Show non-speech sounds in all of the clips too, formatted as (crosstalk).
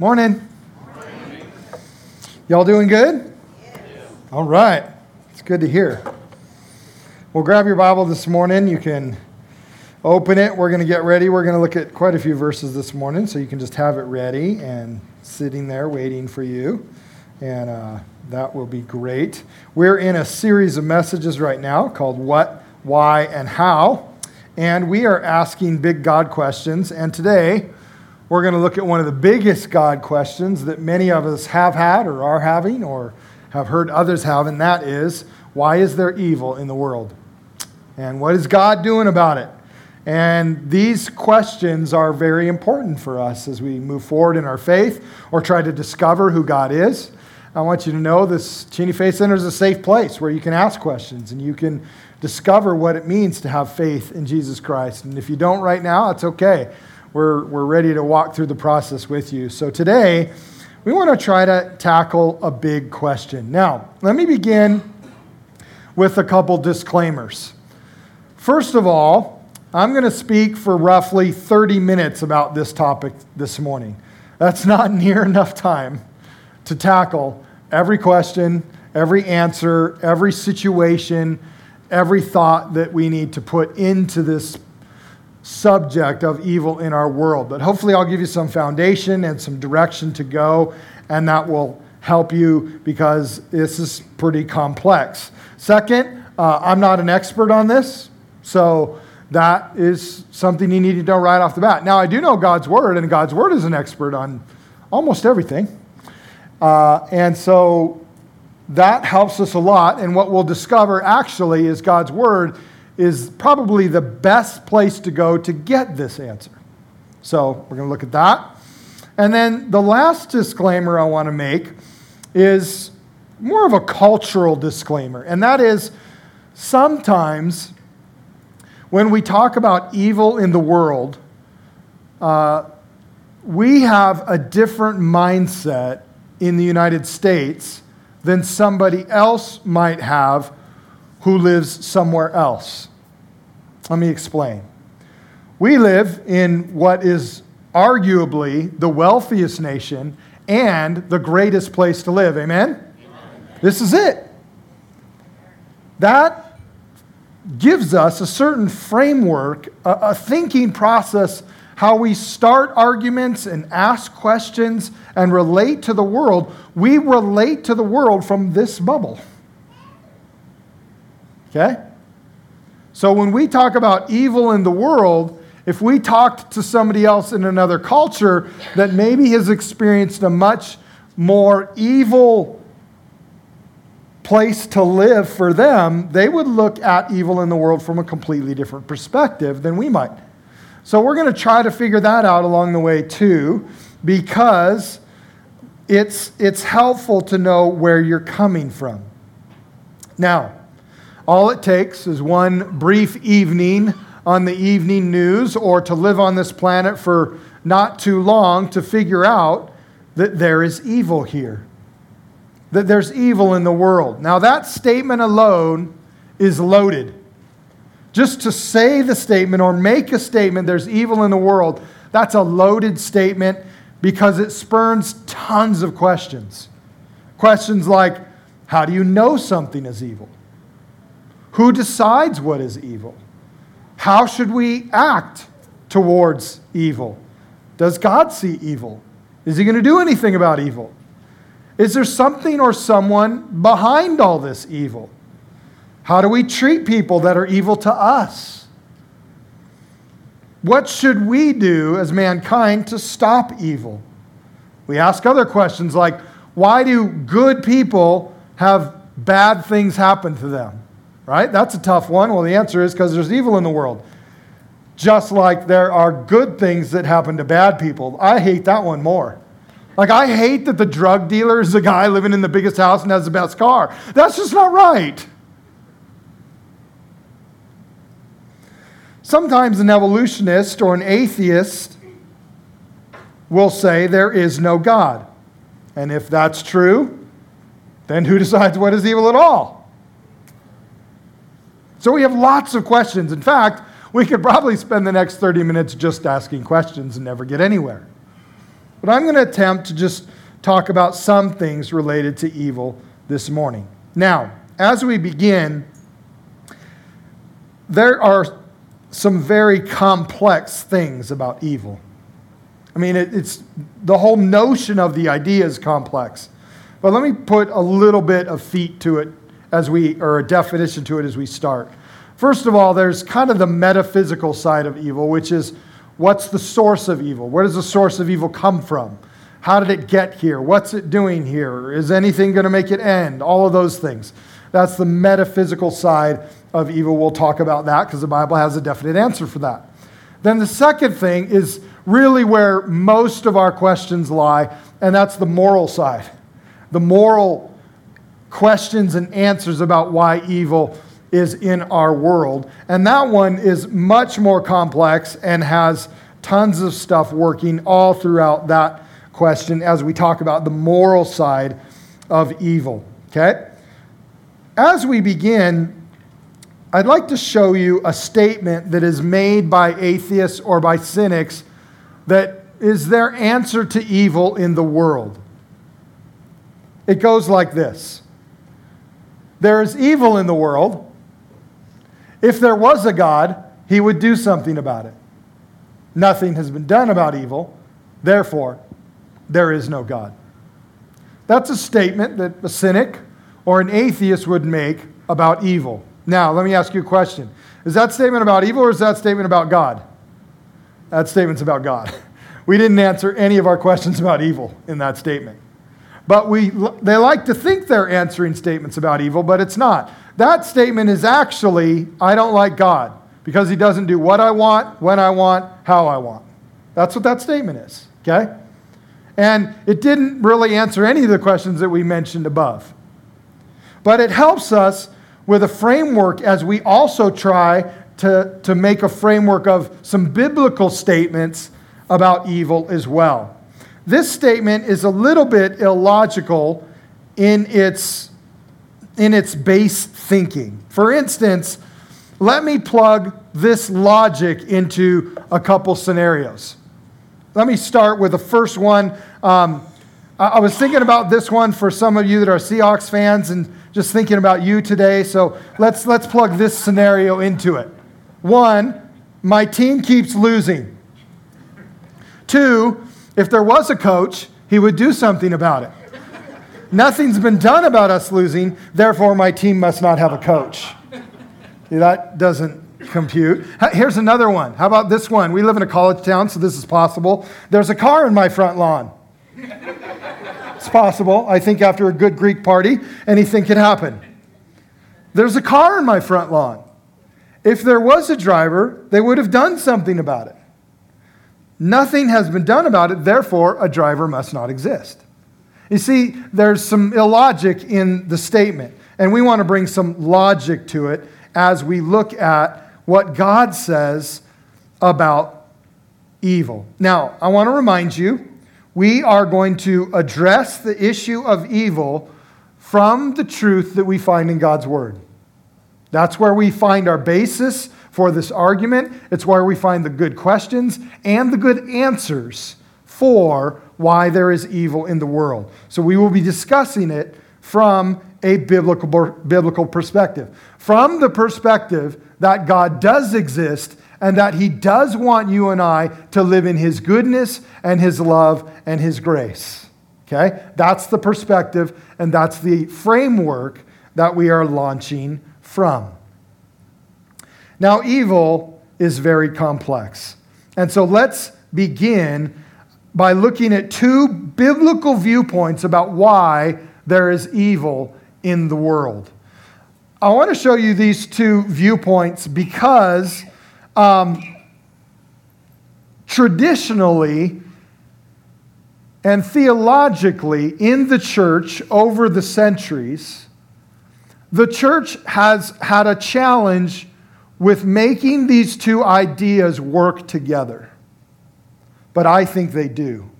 Morning. Y'all doing good? All right. It's good to hear. Well, grab your Bible this morning. You can open it. We're going to get ready. We're going to look at quite a few verses this morning, so you can just have it ready and sitting there waiting for you. And uh, that will be great. We're in a series of messages right now called What, Why, and How. And we are asking big God questions. And today, we're going to look at one of the biggest God questions that many of us have had or are having or have heard others have, and that is why is there evil in the world? And what is God doing about it? And these questions are very important for us as we move forward in our faith or try to discover who God is. I want you to know this Cheney Faith Center is a safe place where you can ask questions and you can discover what it means to have faith in Jesus Christ. And if you don't right now, it's okay we're, we're ready to walk through the process with you. So today, we want to try to tackle a big question. Now, let me begin with a couple disclaimers. First of all, I'm going to speak for roughly 30 minutes about this topic this morning. That's not (laughs) near enough time to tackle every question, every answer, every situation, every thought that we need to put into this subject of evil in our world. But hopefully, I'll give you some foundation and some direction to go, and that will help you because this is pretty complex. Second, uh, I'm not an expert on this, so that is something you need to know right off the bat. Now, I do know God's Word, and God's Word is an expert on almost everything. Uh, and so that helps us a lot. And what we'll discover actually is God's Word is probably the best place to go to get this answer. So we're going to look at that. And then the last disclaimer I want to make is more of a cultural disclaimer, and that is sometimes when we talk about evil in the world, uh, we have a different mindset in the United States than somebody else might have who lives somewhere else. Let me explain. We live in what is arguably the wealthiest nation and the greatest place to live. Amen? Amen? This is it. That gives us a certain framework, a, a thinking process, how we start arguments and ask questions and relate to the world. We relate to the world from this bubble. Okay? So when we talk about evil in the world, if we talked to somebody else in another culture that maybe has experienced a much more evil place to live for them, they would look at evil in the world from a completely different perspective than we might. So we're going to try to figure that out along the way too, because it's, it's helpful to know where you're coming from. Now, all it takes is one brief evening on the evening news or to live on this planet for not too long to figure out that there is evil here, that there's evil in the world. Now, that statement alone is loaded. Just to say the statement or make a statement, there's evil in the world, that's a loaded statement because it spurns tons of questions. Questions like, how do you know something is evil? Who decides what is evil? How should we act towards evil? Does God see evil? Is he going to do anything about evil? Is there something or someone behind all this evil? How do we treat people that are evil to us? What should we do as mankind to stop evil? We ask other questions like why do good people have bad things happen to them? Right? That's a tough one. Well, the answer is because there's evil in the world. Just like there are good things that happen to bad people. I hate that one more. Like, I hate that the drug dealer is the guy living in the biggest house and has the best car. That's just not right. Sometimes an evolutionist or an atheist will say there is no God. And if that's true, then who decides what is evil at all? So we have lots of questions. In fact, we could probably spend the next 30 minutes just asking questions and never get anywhere. but I'm going to attempt to just talk about some things related to evil this morning. Now, as we begin, there are some very complex things about evil. I mean, it, it's the whole notion of the idea is complex. But let me put a little bit of feet to it as we, or a definition to it as we start. First of all, there's kind of the metaphysical side of evil, which is what's the source of evil? Where does the source of evil come from? How did it get here? What's it doing here? Is anything going to make it end? All of those things. That's the metaphysical side of evil. We'll talk about that because the Bible has a definite answer for that. Then the second thing is really where most of our questions lie, and that's the moral side. The moral questions and answers about why evil is in our world. And that one is much more complex and has tons of stuff working all throughout that question as we talk about the moral side of evil. Okay? As we begin, I'd like to show you a statement that is made by atheists or by cynics that is their answer to evil in the world. It goes like this There is evil in the world. If there was a God, he would do something about it. Nothing has been done about evil, therefore, there is no God. That's a statement that a cynic or an atheist would make about evil. Now, let me ask you a question. Is that statement about evil or is that statement about God? That statement's about God. (laughs) We didn't answer any of our questions about evil in that statement. But we, they like to think they're answering statements about evil, but it's not. That statement is actually, I don't like God because he doesn't do what I want, when I want, how I want. That's what that statement is, okay? And it didn't really answer any of the questions that we mentioned above. But it helps us with a framework as we also try to, to make a framework of some biblical statements about evil as well. This statement is a little bit illogical in its, in its base thinking. For instance, let me plug this logic into a couple scenarios. Let me start with the first one. Um, I was thinking about this one for some of you that are Seahawks fans and just thinking about you today. So let's, let's plug this scenario into it. One, my team keeps losing. Two, if there was a coach, he would do something about it. Nothing's been done about us losing, therefore, my team must not have a coach. That doesn't compute. Here's another one. How about this one? We live in a college town, so this is possible. There's a car in my front lawn. It's possible. I think after a good Greek party, anything can happen. There's a car in my front lawn. If there was a driver, they would have done something about it. Nothing has been done about it, therefore, a driver must not exist. You see, there's some illogic in the statement, and we want to bring some logic to it as we look at what God says about evil. Now, I want to remind you we are going to address the issue of evil from the truth that we find in God's Word. That's where we find our basis for this argument. It's where we find the good questions and the good answers for why there is evil in the world. So we will be discussing it from a biblical, biblical perspective. From the perspective that God does exist and that He does want you and I to live in His goodness and His love and His grace. Okay? That's the perspective and that's the framework that we are launching from. Now, evil is very complex. And so let's begin by looking at two biblical viewpoints about why there is evil in the world. I want to show you these two viewpoints because um, traditionally and theologically in the church over the centuries, the church has had a challenge with making these two ideas work together. But I think they do.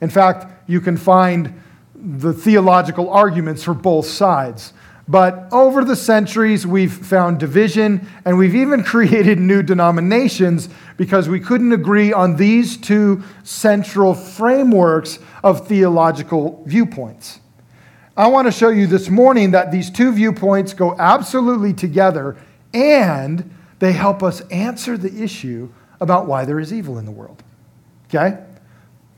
In fact, you can find the theological arguments for both sides. But over the centuries, we've found division and we've even (laughs) created new denominations because we couldn't agree on these two central frameworks of theological viewpoints. I want to show you this morning that these two viewpoints go absolutely together and they help us answer the issue about why there is evil in the world. Okay?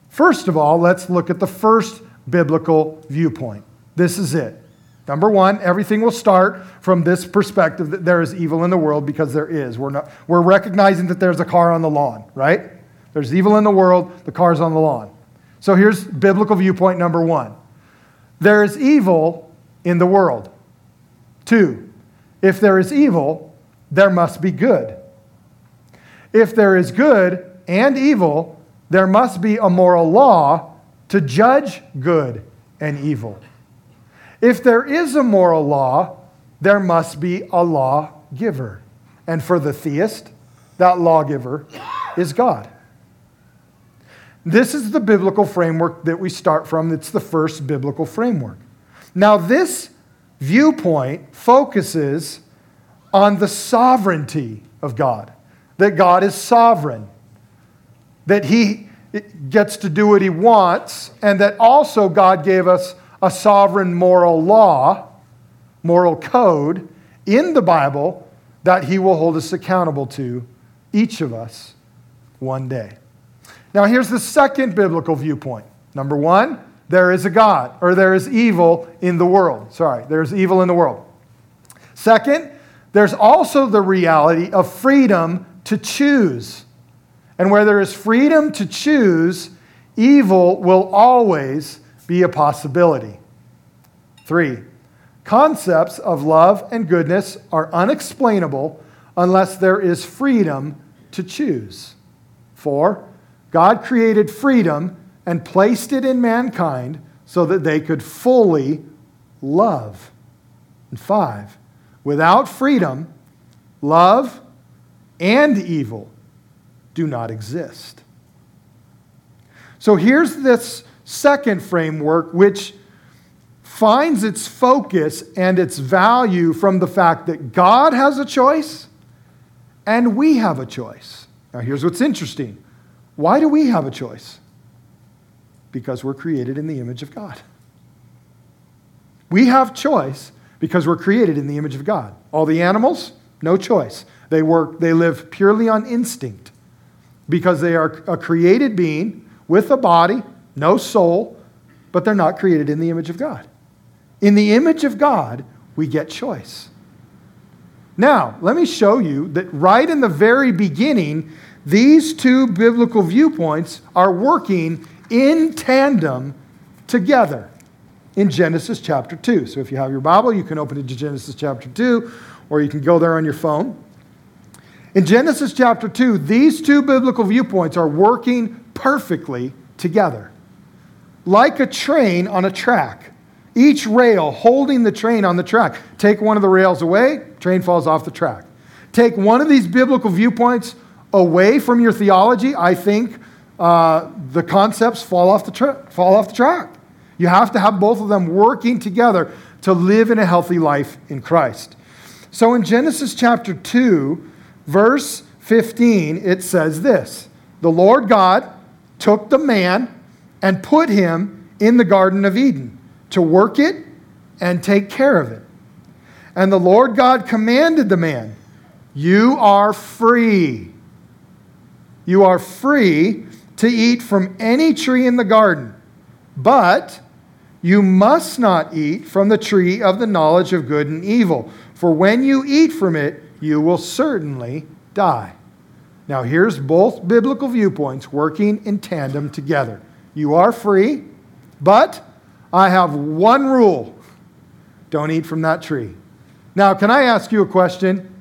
First of all, let's look at the first biblical viewpoint. This is it. Number one, everything will start from this perspective that there is evil in the world because there is. We're, not, we're recognizing that there's a car on the lawn, right? There's evil in the world, the car's on the lawn. So here's biblical viewpoint number one there is evil in the world. Two, if there is evil, there must be good. If there is good and evil, there must be a moral law to judge good and evil. If there is a moral law, there must be a lawgiver. And for the theist, that lawgiver is God. This is the biblical framework that we start from. It's the first biblical framework. Now, this viewpoint focuses on the sovereignty of God, that God is sovereign, that He gets to do what He wants, and that also God gave us a sovereign moral law, moral code in the Bible that he will hold us accountable to, each of us, one day. Now, here's the second biblical viewpoint. Number one, there is a God, or there is evil in the world. Sorry, there's evil in the world. Second, there's also the reality of freedom to choose. And where there is freedom to choose, evil will always be a possibility. Three, concepts of love and goodness are unexplainable unless there is freedom to choose. Four, God created freedom and placed it in mankind so that they could fully love. And five, without freedom, love and evil do not exist. So here's this second framework, which finds its focus and its value from the fact that God has a choice and we have a choice. Now, here's what's interesting why do we have a choice? Because we're created in the image of God. We have choice because we're created in the image of God. All the animals, no choice. They work, they live purely on instinct because they are a created being with a body no soul, but they're not created in the image of God. In the image of God, we get choice. Now, let me show you that right in the very beginning, these two biblical viewpoints are working in tandem together in Genesis chapter 2. So if you have your Bible, you can open it to Genesis chapter 2, or you can go there on your phone. In Genesis chapter 2, these two biblical viewpoints are working perfectly together like a train on a track. Each rail holding the train on the track. Take one of the rails away, train falls off the track. Take one of these biblical viewpoints away from your theology, I think uh, the concepts fall off the, tra- fall off the track. You have to have both of them working together to live in a healthy life in Christ. So in Genesis chapter 2, verse 15, it says this The Lord God took the man and put him in the Garden of Eden to work it and take care of it. And the Lord God commanded the man, You are free. You are free to eat from any tree in the garden, but you must not eat from the tree of the knowledge of good and evil, for when you eat from it, you will certainly die. Now, here's both biblical viewpoints working in tandem together. You are free, but I have one rule don't eat from that tree. Now, can I ask you a question?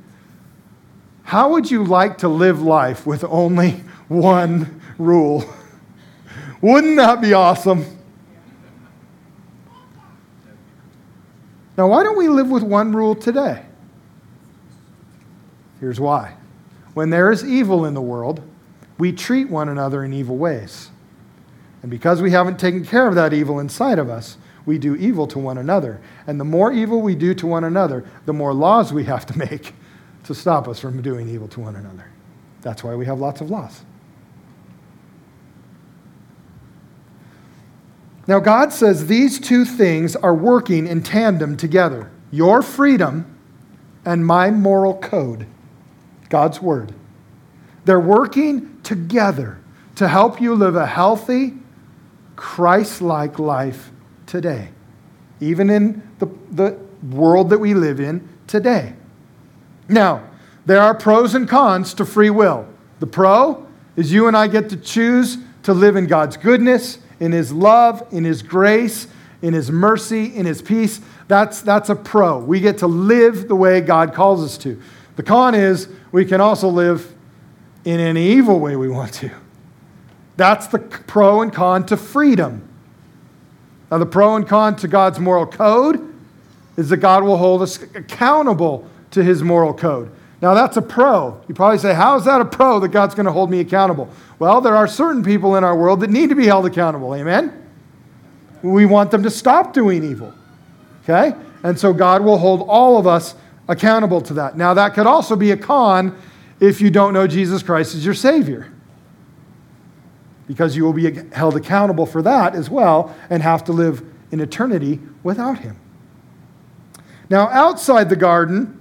How would you like to live life with only (laughs) one rule? Wouldn't that be awesome? Now, why don't we live with one rule today? Here's why. When there is evil in the world, we treat one another in evil ways. And because we haven't taken care of that evil inside of us, we do evil to one another. And the more evil we do to one another, the more laws we have to (laughs) make to stop us from doing evil to one another. That's why we have lots of laws. Now, God says these two things are working in tandem together your freedom and my moral code, God's word. They're working together to help you live a healthy, Christ like life today, even in the, the world that we live in today. Now, there are pros and cons to free will. The pro is you and I get to choose to live in God's goodness, in His love, in His grace, in His mercy, in His peace. That's, that's a pro. We get to live the way God calls us to. The con is we can also live in any evil way we want to. That's the pro and con to freedom. Now, the pro and con to God's moral code is that God will hold us accountable to his moral code. Now, that's a pro. You probably say, How is that a pro that God's going to hold me accountable? Well, there are certain people in our world that need to be held accountable. Amen? We want them to stop doing evil. Okay? And so God will hold all of us accountable to that. Now, that could also be a con if you don't know Jesus Christ as your Savior. Because you will be held accountable for that as well and have to live in eternity without Him. Now, outside the garden,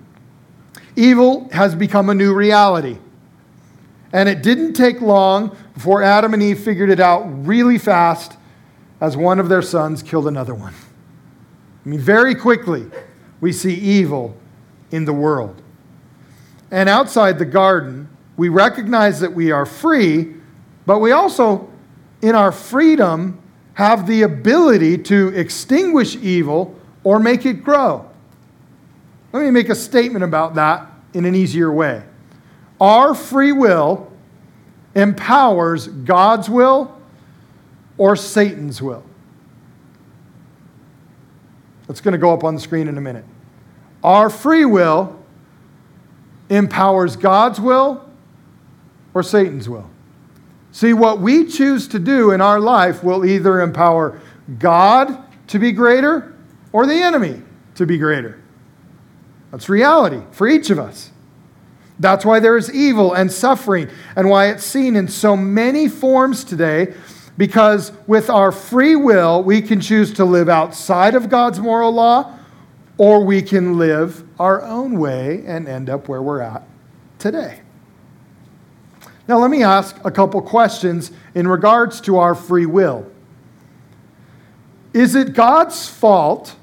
evil has become a new reality. And it didn't take long before Adam and Eve figured it out really fast as one of their sons killed another one. I mean, very quickly, we see evil in the world. And outside the garden, we recognize that we are free, but we also, in our freedom, have the ability to extinguish evil or make it grow. Let me make a statement about that in an easier way. Our free will empowers God's will or Satan's will. That's going to go up on the screen in a minute. Our free will empowers God's will or Satan's will. See, what we choose to do in our life will either empower God to be greater or the enemy to be greater. That's reality for each of us. That's why there is evil and suffering, and why it's seen in so many forms today. Because with our free will, we can choose to live outside of God's moral law, or we can live our own way and end up where we're at today. Now, let me ask a couple questions in regards to our free will. Is it God's fault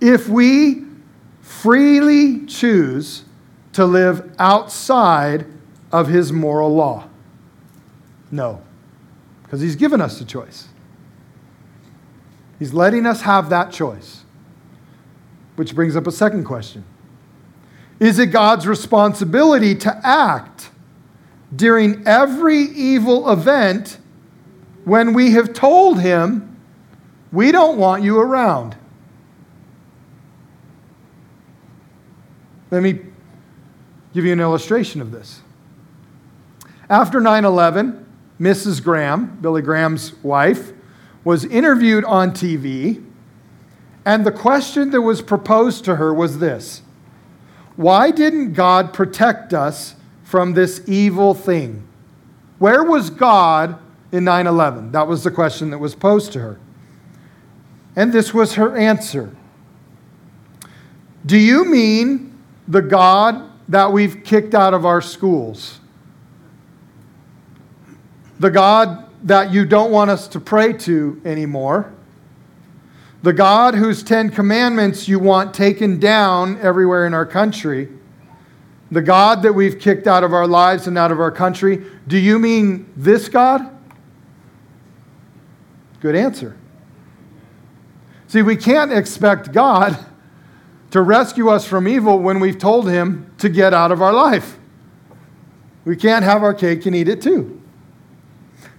if we freely choose to live outside of his moral law? No, because he's given us the choice. He's letting us have that choice. Which brings up a second question Is it God's responsibility to act during every evil event when we have told him, we don't want you around? Let me give you an illustration of this. After 9 11, Mrs. Graham, Billy Graham's wife, was interviewed on TV, and the question that was proposed to her was this Why didn't God protect us from this evil thing? Where was God in 9 11? That was the question that was posed to her. And this was her answer Do you mean the God that we've kicked out of our schools, the God that you don't want us to pray to anymore, the God whose Ten Commandments you want taken down everywhere in our country, the God that we've kicked out of our lives and out of our country, do you mean this God? Good answer. See, we can't expect God to rescue us from evil when we've told him to get out of our life. We can't have our cake and eat it too.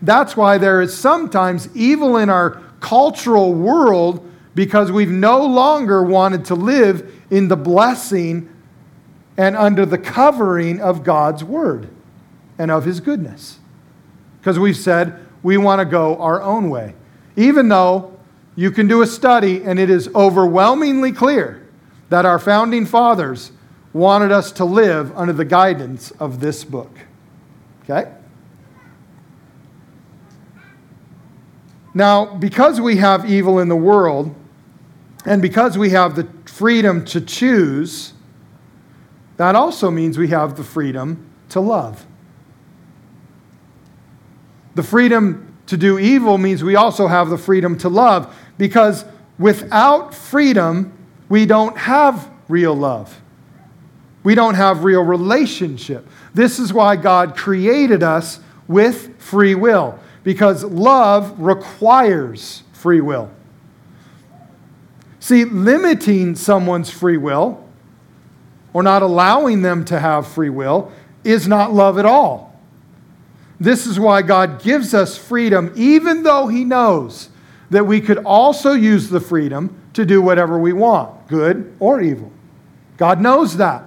That's why there is sometimes evil in our cultural world because we've no longer wanted to live in the blessing and under the covering of God's word and of his goodness. Because we've said we want to go our own way. Even though you can do a study, and it is overwhelmingly clear that our founding fathers wanted us to live under the guidance of this book. Okay? Now, because we have evil in the world, and because we have the freedom to choose, that also means we have the freedom to love. The freedom to do evil means we also have the freedom to love because without freedom, we don't have real love. We don't have real relationship. This is why God created us with free will because love requires free will. See, limiting someone's free will or not allowing them to have free will is not love at all. This is why God gives us freedom, even though He knows that we could also use the freedom to do whatever we want, good or evil. God knows that.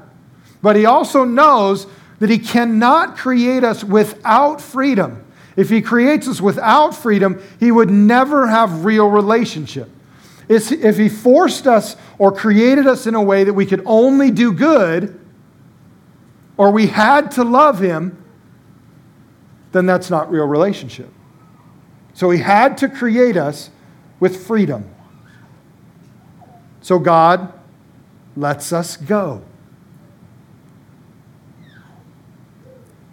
But He also knows that He cannot create us without freedom. If He creates us without freedom, He would never have real relationship. If He forced us or created us in a way that we could only do good, or we had to love Him, then that's not real relationship. So he had to create us with freedom. So God lets us go.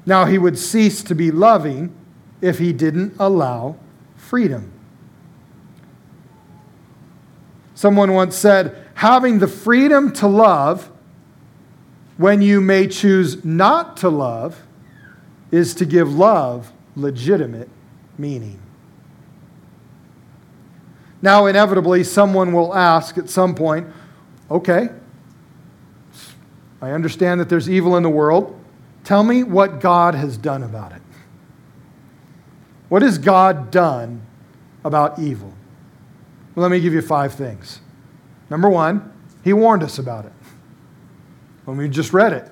Now, he would cease to be loving if he didn't allow freedom. Someone once said, having the freedom to love when you may choose not to love is to give love legitimate meaning. Now, inevitably, someone will ask at some point, okay, I understand that there's evil in the world. Tell me what God has done about it. What has God done about evil? Well, let me give you five things. Number one, He warned us about it when we just read it.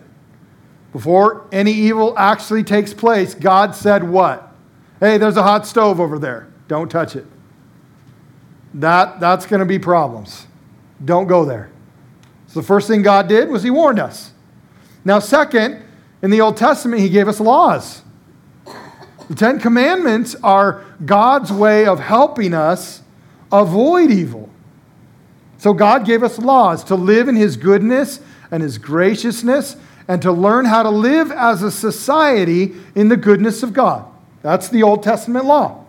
Before any evil actually takes place, God said what? Hey, there's a hot stove over there. Don't touch it. That, that's going to be problems. Don't go there. So the first thing God did was He warned us. Now, second, in the Old Testament, He gave us laws. The Ten Commandments are God's way of helping us avoid evil. So God gave us laws to live in His goodness and His graciousness and to learn how to live as a society in the goodness of God. That's the Old Testament law.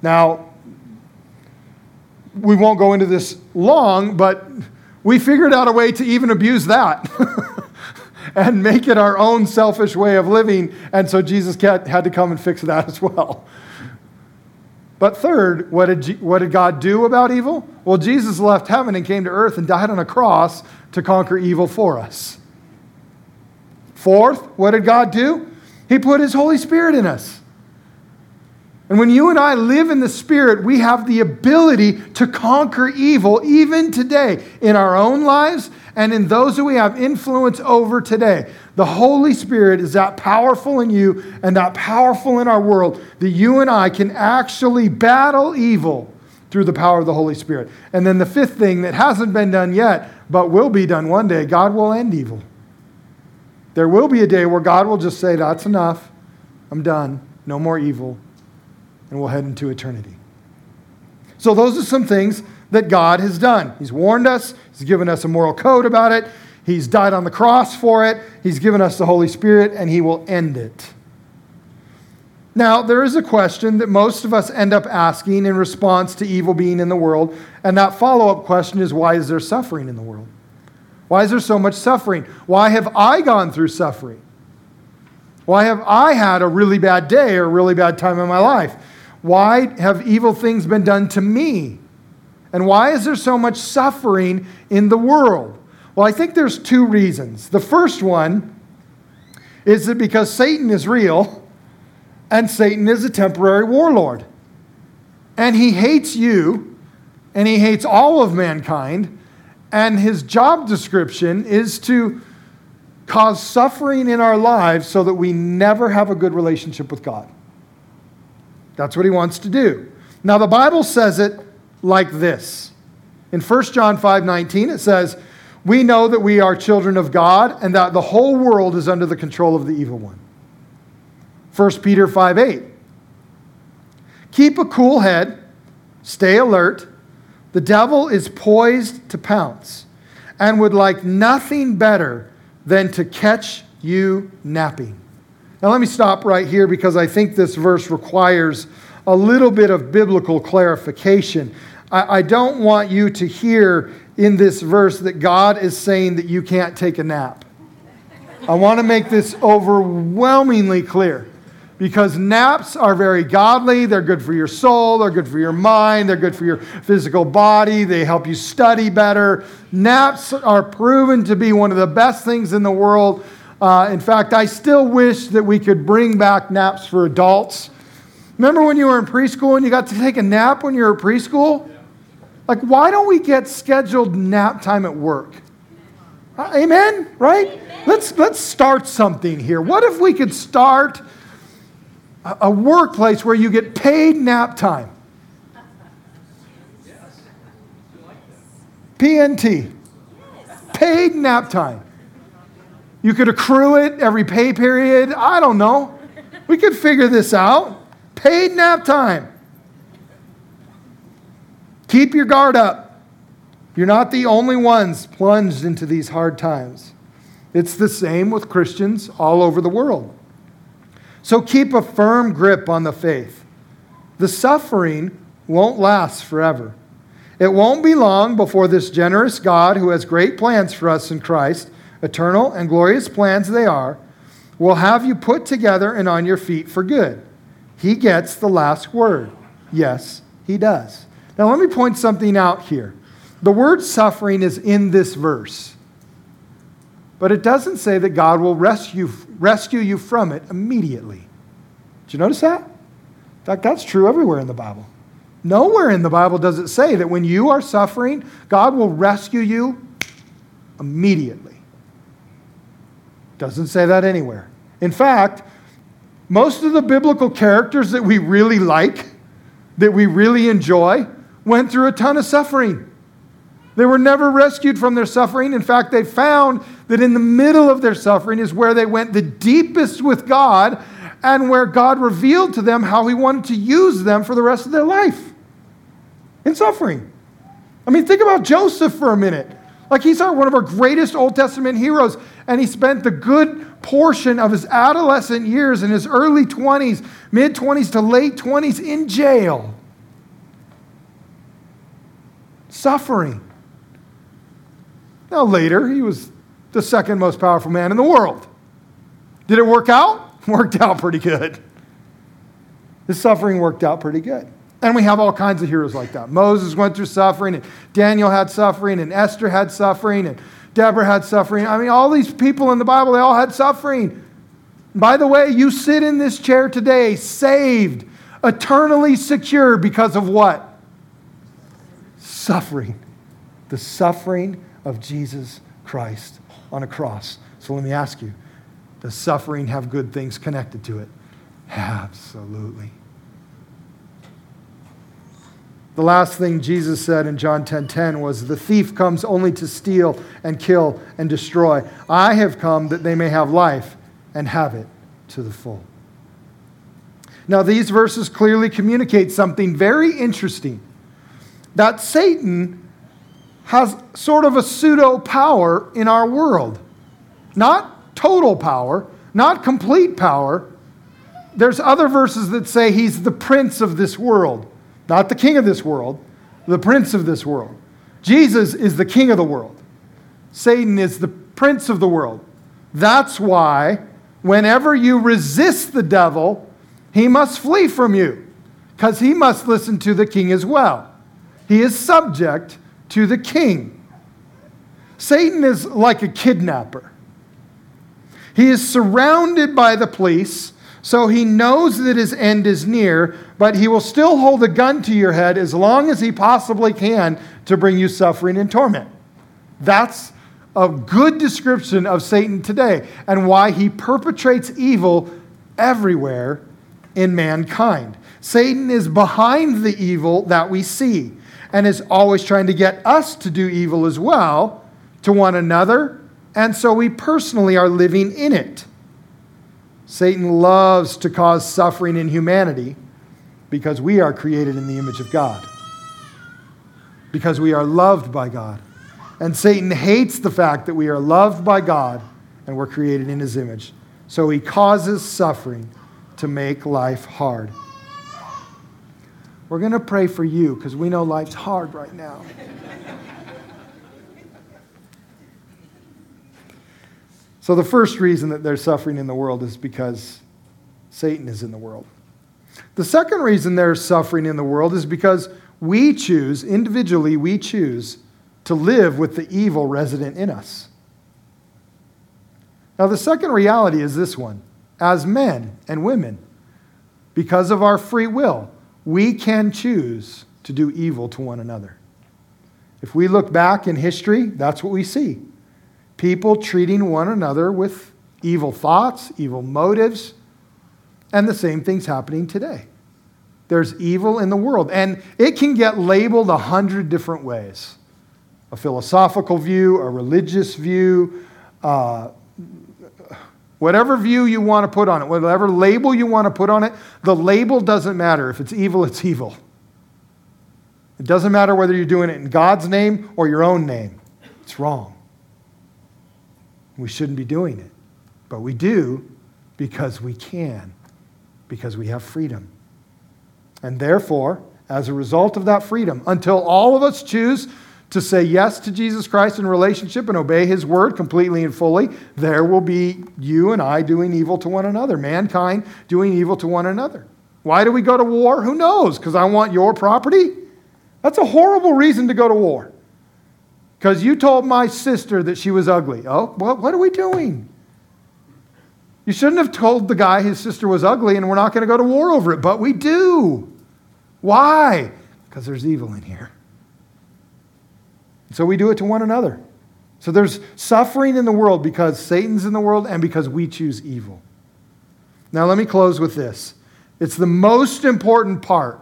Now, we won't go into this long, but we figured out a way to even abuse that (laughs) and make it our own selfish way of living. And so Jesus had to come and fix that (laughs) as well. But third, what did, what did God do about evil? Well, Jesus left heaven and came to earth and died on a cross to conquer evil for us. Fourth, what did God do? He put His Holy Spirit in us. And when you and I live in the Spirit, we have the ability to conquer evil even today in our own lives and in those that we have influence over today. The Holy Spirit is that powerful in you and that powerful in our world that you and I can actually battle evil through the power of the Holy Spirit. And then the fifth thing that hasn't been done yet, but will be done one day God will end evil. There will be a day where God will just say, That's enough. I'm done. No more evil. And we'll head into eternity. So, those are some things that God has done. He's warned us, He's given us a moral code about it, He's died on the cross for it, He's given us the Holy Spirit, and He will end it. Now, there is a question that most of us end up asking in response to evil being in the world, and that follow up question is why is there suffering in the world? Why is there so much suffering? Why have I gone through suffering? Why have I had a really bad day or a really bad time in my life? Why have evil things been done to me? And why is there so much suffering in the world? Well, I think there's two reasons. The first one is that because Satan is real and Satan is a temporary warlord. And he hates you and he hates all of mankind and his job description is to cause suffering in our lives so that we never have a good relationship with God. That's what he wants to do. Now, the Bible says it like this. In 1 John 5 19, it says, We know that we are children of God and that the whole world is under the control of the evil one. 1 Peter 5 8. Keep a cool head, stay alert. The devil is poised to pounce and would like nothing better than to catch you napping. Now, let me stop right here because I think this verse requires a little bit of biblical clarification. I, I, don't want you to hear in this verse that God is saying that you can't take a nap. I want to make this overwhelmingly clear because naps are very godly. They're good for your soul, they're good for your mind, they're good for your physical body, they help you study better. Naps are proven to be one of the best things in the world. Uh, in fact, I still wish that we could bring back naps for adults. Remember when you were in preschool and you got to take a nap when you were in preschool? Like, why don't we get scheduled nap time at work? Uh, amen? Right? Amen. Let's, let's start something here. What if we could start a workplace where you get paid nap time. PNT. Paid nap time. You could accrue it every pay period. I don't know. We could figure this out. Paid nap time. Keep your guard up. You're not the only ones plunged into these hard times. It's the same with Christians all over the world. So keep a firm grip on the faith. The suffering won't last forever. It won't be long before this generous God, who has great plans for us in Christ, eternal and glorious plans they are, will have you put together and on your feet for good. He gets the last word. Yes, he does. Now, let me point something out here. The word suffering is in this verse. But it doesn't say that God will rescue, rescue you from it immediately. Did you notice that? In fact, that's true everywhere in the Bible. Nowhere in the Bible does it say that when you are suffering, God will rescue you immediately. Doesn't say that anywhere. In fact, most of the biblical characters that we really like, that we really enjoy, went through a ton of suffering. They were never rescued from their suffering. In fact, they found that in the middle of their suffering is where they went the deepest with God and where God revealed to them how He wanted to use them for the rest of their life in suffering. I mean, think about Joseph for a minute. Like, he's our, one of our greatest Old Testament heroes, and he spent the good portion of his adolescent years in his early 20s, mid 20s to late 20s in jail. Suffering. Now, later, he was the second most powerful man in the world. Did it work out? (laughs) Worked out pretty good. His suffering worked out pretty good. And we have all kinds of heroes like that. Moses went through suffering, and Daniel had suffering, and Esther had suffering, and Deborah had suffering. I mean, all these people in the Bible, they all had suffering. By the way, you sit in this chair today, saved, eternally secure because of what? Suffering. The suffering of Jesus Christ on a cross. So let me ask you does suffering have good things connected to it? Absolutely. The last thing Jesus said in John 10:10 10, 10 was the thief comes only to steal and kill and destroy. I have come that they may have life and have it to the full. Now these verses clearly communicate something very interesting. That Satan has sort of a pseudo power in our world. Not total power, not complete power. There's other verses that say he's the prince of this world, not the king of this world, the prince of this world. Jesus is the king of the world. Satan is the prince of the world. That's why whenever you resist the devil, he must flee from you because he must listen to the king as well. He is subject to the king. Satan is like a kidnapper. He is surrounded by the police, so he knows that his end is near, but he will still hold a gun to your head as long as he possibly can to bring you suffering and torment. That's a good description of Satan today and why he perpetrates evil everywhere in mankind. Satan is behind the evil that we see. and is always trying to get us to do evil as well to one another, and so we personally are living in it. Satan loves to cause suffering in humanity because we are created in the image of God, because we are loved by God. And Satan hates the fact that we are loved by God and we're created in his image. So he causes suffering to make life hard. We're going to pray for you because we know life's hard right now. So, the first reason that there's suffering in the world is because Satan is in the world. The second reason there's suffering in the world is because we choose, individually, we choose to live with the evil resident in us. Now, the second reality is this one as men and women, because of our free will, we can choose to do evil to one another. If we look back in history, that's what we see people treating one another with evil thoughts, evil motives, and the same thing's happening today. There's evil in the world, and it can get labeled a hundred different ways a philosophical view, a religious view, uh, Whatever view you want to put on it, whatever label you want to put on it, the label doesn't matter. If it's evil, it's evil. It doesn't matter whether you're doing it in God's name or your own name. It's wrong. We shouldn't be doing it. But we do because we can, because we have freedom. And therefore, as a result of that freedom, until all of us choose to say yes to Jesus Christ in relationship and obey his word completely and fully, there will be you and I doing evil to one another, mankind doing evil to one another. Why do we go to war? Who knows? Because I want your property? That's a horrible reason to go to war. Because you told my sister that she was ugly. Oh, what, what are we doing? You shouldn't have told the guy his sister was ugly and we're not going to go to war over it, but we do. Why? Because there's evil in here. So we do it to one another. So there's suffering in the world because Satan's in the world and because we choose evil. Now, let me close with this. It's the most important part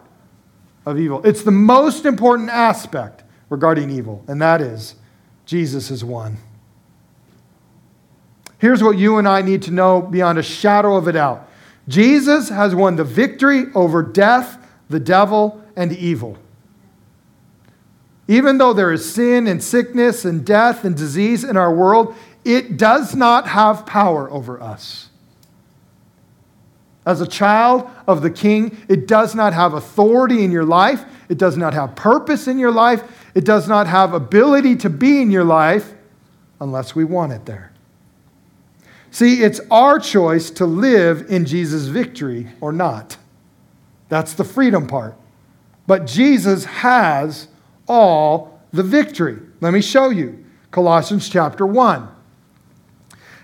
of evil, it's the most important aspect regarding evil, and that is Jesus is one. Here's what you and I need to know beyond a shadow of a doubt Jesus has won the victory over death, the devil, and evil. Even though there is sin and sickness and death and disease in our world, it does not have power over us. As a child of the king, it does not have authority in your life. It does not have purpose in your life. It does not have ability to be in your life unless we want it there. See, it's our choice to live in Jesus' victory or not. That's the freedom part. But Jesus has all the victory. Let me show you. Colossians chapter 1.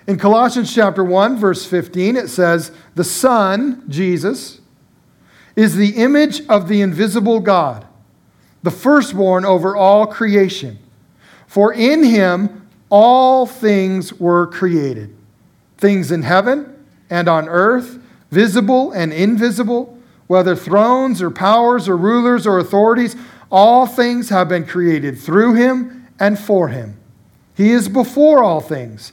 In Colossians chapter 1, verse 15, it says, The Son, Jesus, is the image of the invisible God, the firstborn over all creation. For in him all things were created things in heaven and on earth, visible and invisible, whether thrones or powers or rulers or authorities. All things have been created through him and for him. He is before all things,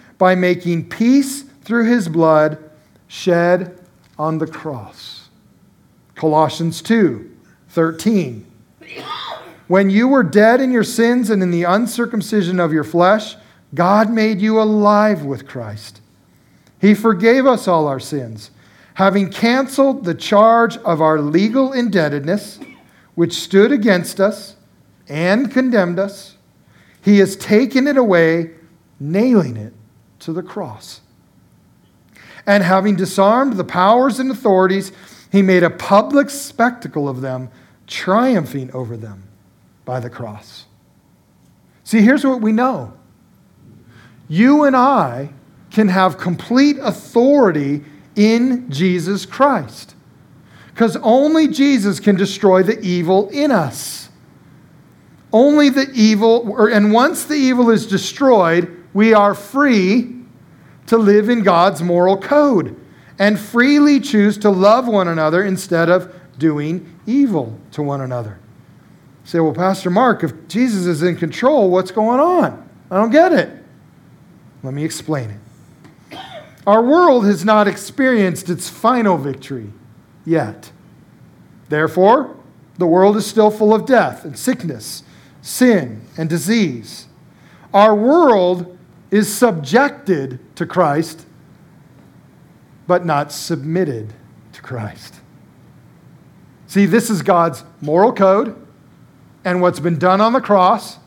by making peace through his blood shed on the cross. Colossians 2 13. When you were dead in your sins and in the uncircumcision of your flesh, God made you alive with Christ. He forgave us all our sins having canceled the charge of our legal indebtedness, which stood against us and condemned us, he has taken it away, nailing it to the cross. And having disarmed the powers and authorities, he made a public spectacle of them, triumphing over them by the cross. See, here's what we know you and I can have complete authority in Jesus Christ because only Jesus can destroy the evil in us. Only the evil, and once the evil is destroyed, we are free to live in God's moral code and freely choose to love one another instead of doing evil to one another. You say, well, Pastor Mark, if Jesus is in control, what's going on? I don't get it. Let me explain it. Our world has not experienced its final victory yet. Therefore, the world is still full of death and sickness, sin and disease. Our world is subjected to Christ, but not submitted to Christ. See, this is God's moral code and what's been done on the cross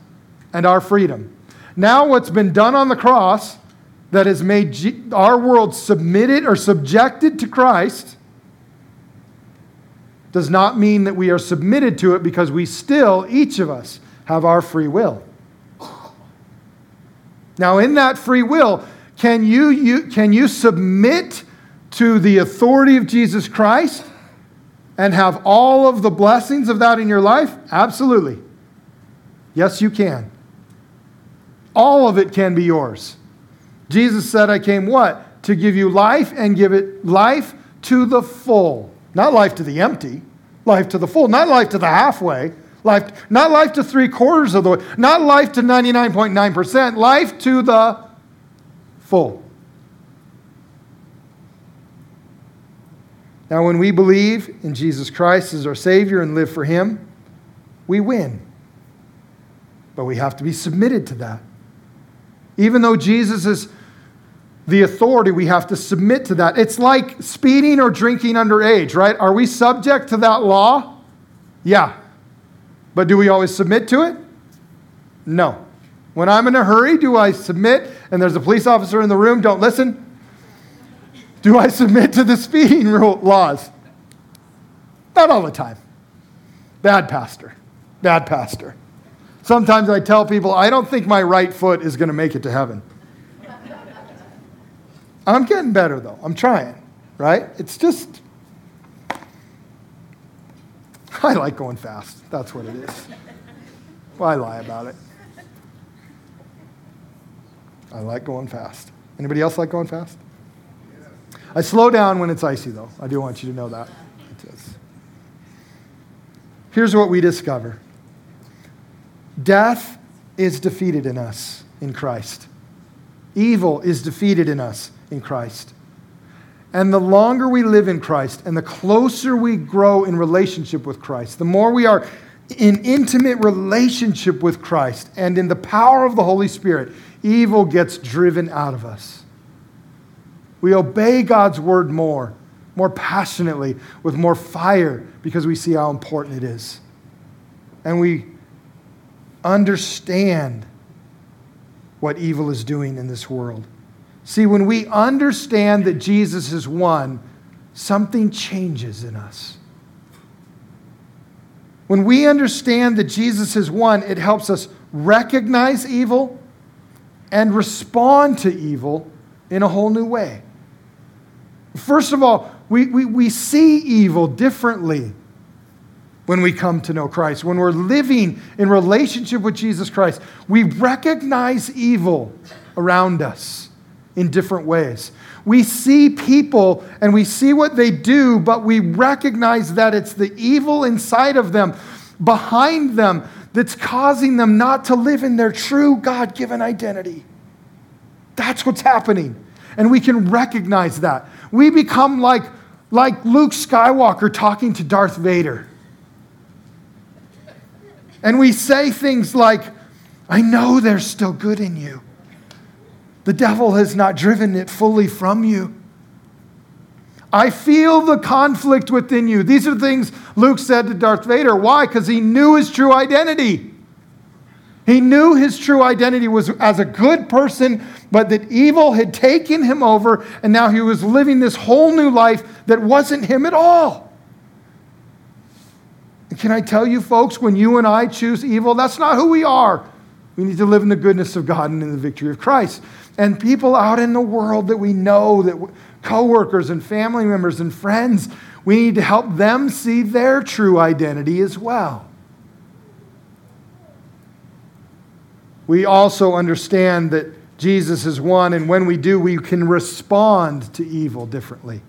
and our freedom. Now, what's been done on the cross that has made our world submitted or subjected to Christ does not mean that we are submitted to it because we still, each of us, have our free will. Now, in that free will, can you, you, can you submit to the authority of Jesus Christ and have all of the blessings of that in your life? Absolutely. Yes, you can. All of it can be yours. Jesus said, I came what? To give you life and give it life to the full. Not life to the empty, life to the full. Not life to the halfway, life, not life to three quarters of the way, not life to 99.9%, life to the full. Now, when we believe in Jesus Christ as our Savior and live for Him, we win. But we have to be submitted to that. Even though Jesus is the authority, we have to submit to that. It's like speeding or drinking underage, right? Are we subject to that law? Yeah. But do we always submit to it? No. When I'm in a hurry, do I submit and there's a police officer in the room, don't listen? Do I submit to the speeding rule laws? Not all the time. Bad pastor. Bad pastor. Sometimes I tell people, I don't think my right foot is going to make it to heaven. I'm getting better though. I'm trying, right? It's just, (laughs) I like going fast. That's what it is. Why lie about it? I like going fast. Anybody else like going fast? I slow down when it's icy, though. I do want you to know that. Here's what we discover death is defeated in us in Christ, evil is defeated in us in Christ. And the longer we live in Christ and the closer we grow in relationship with Christ, the more we are in intimate relationship with Christ and in the power of the Holy Spirit, evil gets driven out of us. We obey God's word more, more passionately, with more fire, because we see how important it is. And we understand what evil is doing in this world. See, when we understand that Jesus is one, something changes in us. When we understand that Jesus is one, it helps us recognize evil and respond to evil in a whole new way. First of all, we, we, we see evil differently when we come to know Christ. When we're living in relationship with Jesus Christ, we recognize evil around us in different ways. We see people and we see what they do, but we recognize that it's the evil inside of them, behind them, that's causing them not to live in their true God given identity. That's what's happening. And we can recognize that. We become like, like Luke Skywalker talking to Darth Vader. And we say things like, I know there's still good in you. The devil has not driven it fully from you. I feel the conflict within you. These are things Luke said to Darth Vader. Why? Because he knew his true identity. He knew his true identity was as a good person, but that evil had taken him over, and now he was living this whole new life that wasn't him at all. Can I tell you, folks, when you and I choose evil, that's not who we are. We need to live in the goodness of God and in the victory of Christ. And people out in the world that we know, that coworkers and family members and friends, we need to help them see their true identity as well. We also understand that Jesus is one, and when we do, we can respond to evil differently.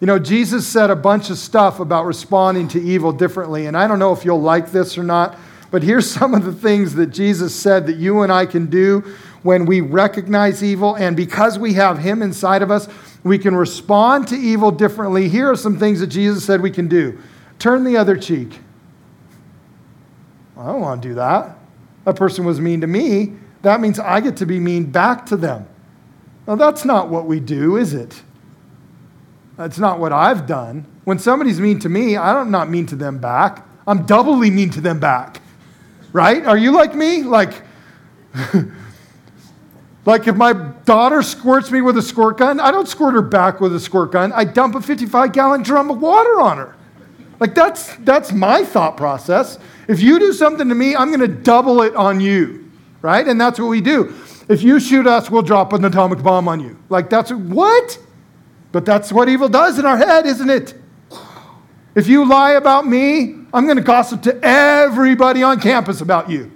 You know, Jesus said a bunch of stuff about responding to evil differently, and I don't know if you'll like this or not, but here's (laughs) some of the things that Jesus said that you and I can do when we recognize evil, and because we have Him inside of us, we can respond to evil differently. Here are some things that Jesus said we can do turn the other cheek. I don't want to do that. A person was mean to me, that means I get to be mean back to them. Now, that's not what we do, is it? That's not what I've done. When somebody's mean to me, I'm not mean to them back. I'm doubly mean to them back. Right? Are you like me? Like, (laughs) like if my daughter squirts me with a squirt gun, I don't squirt her back with a squirt gun. I dump a 55 gallon drum of water on her. Like that's that's my thought process. If you do something to me, I'm going to double it on you, right? And that's what we do. If you shoot us, we'll drop an atomic bomb on you. Like that's what? But that's what evil does in our head, isn't it? If you lie about me, I'm going to gossip to everybody on campus about you.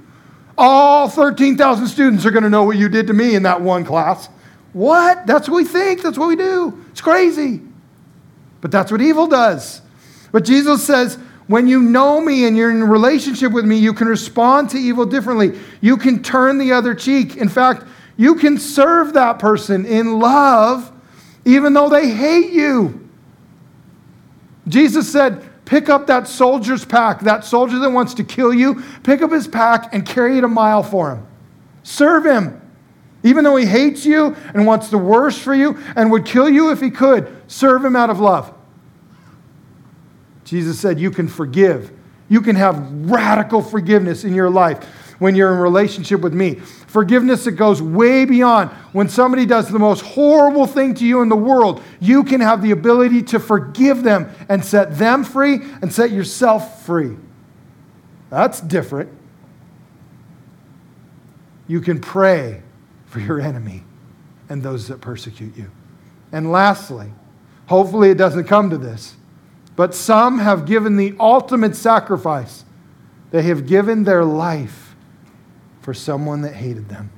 All 13,000 students are going to know what you did to me in that one class. What? That's what we think. That's what we do. It's crazy. But that's what evil does. But Jesus says, when you know me and you're in a relationship with me, you can respond to evil differently. You can turn the other cheek. In fact, you can serve that person in love even though they hate you. Jesus said, Pick up that soldier's pack, that soldier that wants to kill you, pick up his pack and carry it a mile for him. Serve him. Even though he hates you and wants the worst for you and would kill you if he could, serve him out of love. Jesus said, You can forgive. You can have radical forgiveness in your life when you're in relationship with me. Forgiveness that goes way beyond when somebody does the most horrible thing to you in the world, you can have the ability to forgive them and set them free and set yourself free. That's different. You can pray for your enemy and those that persecute you. And lastly, hopefully it doesn't come to this, but some have given the ultimate sacrifice. They have given their life for someone that hated them.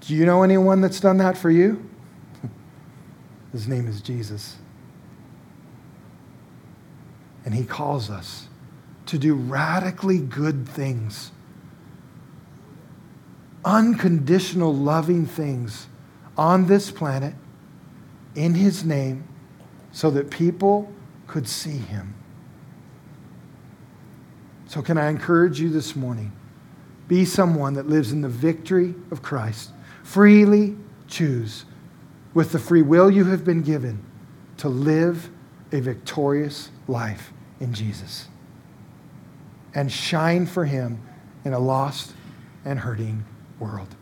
Do you know anyone that's done that for you? (laughs) His name is Jesus. And he calls us to do radically good things, unconditional, loving things on this planet in his name so that people could see him. So, can I encourage you this morning? Be someone that lives in the victory of Christ. Freely choose, with the free will you have been given, to live a victorious life in Jesus and shine for Him in a lost and hurting world.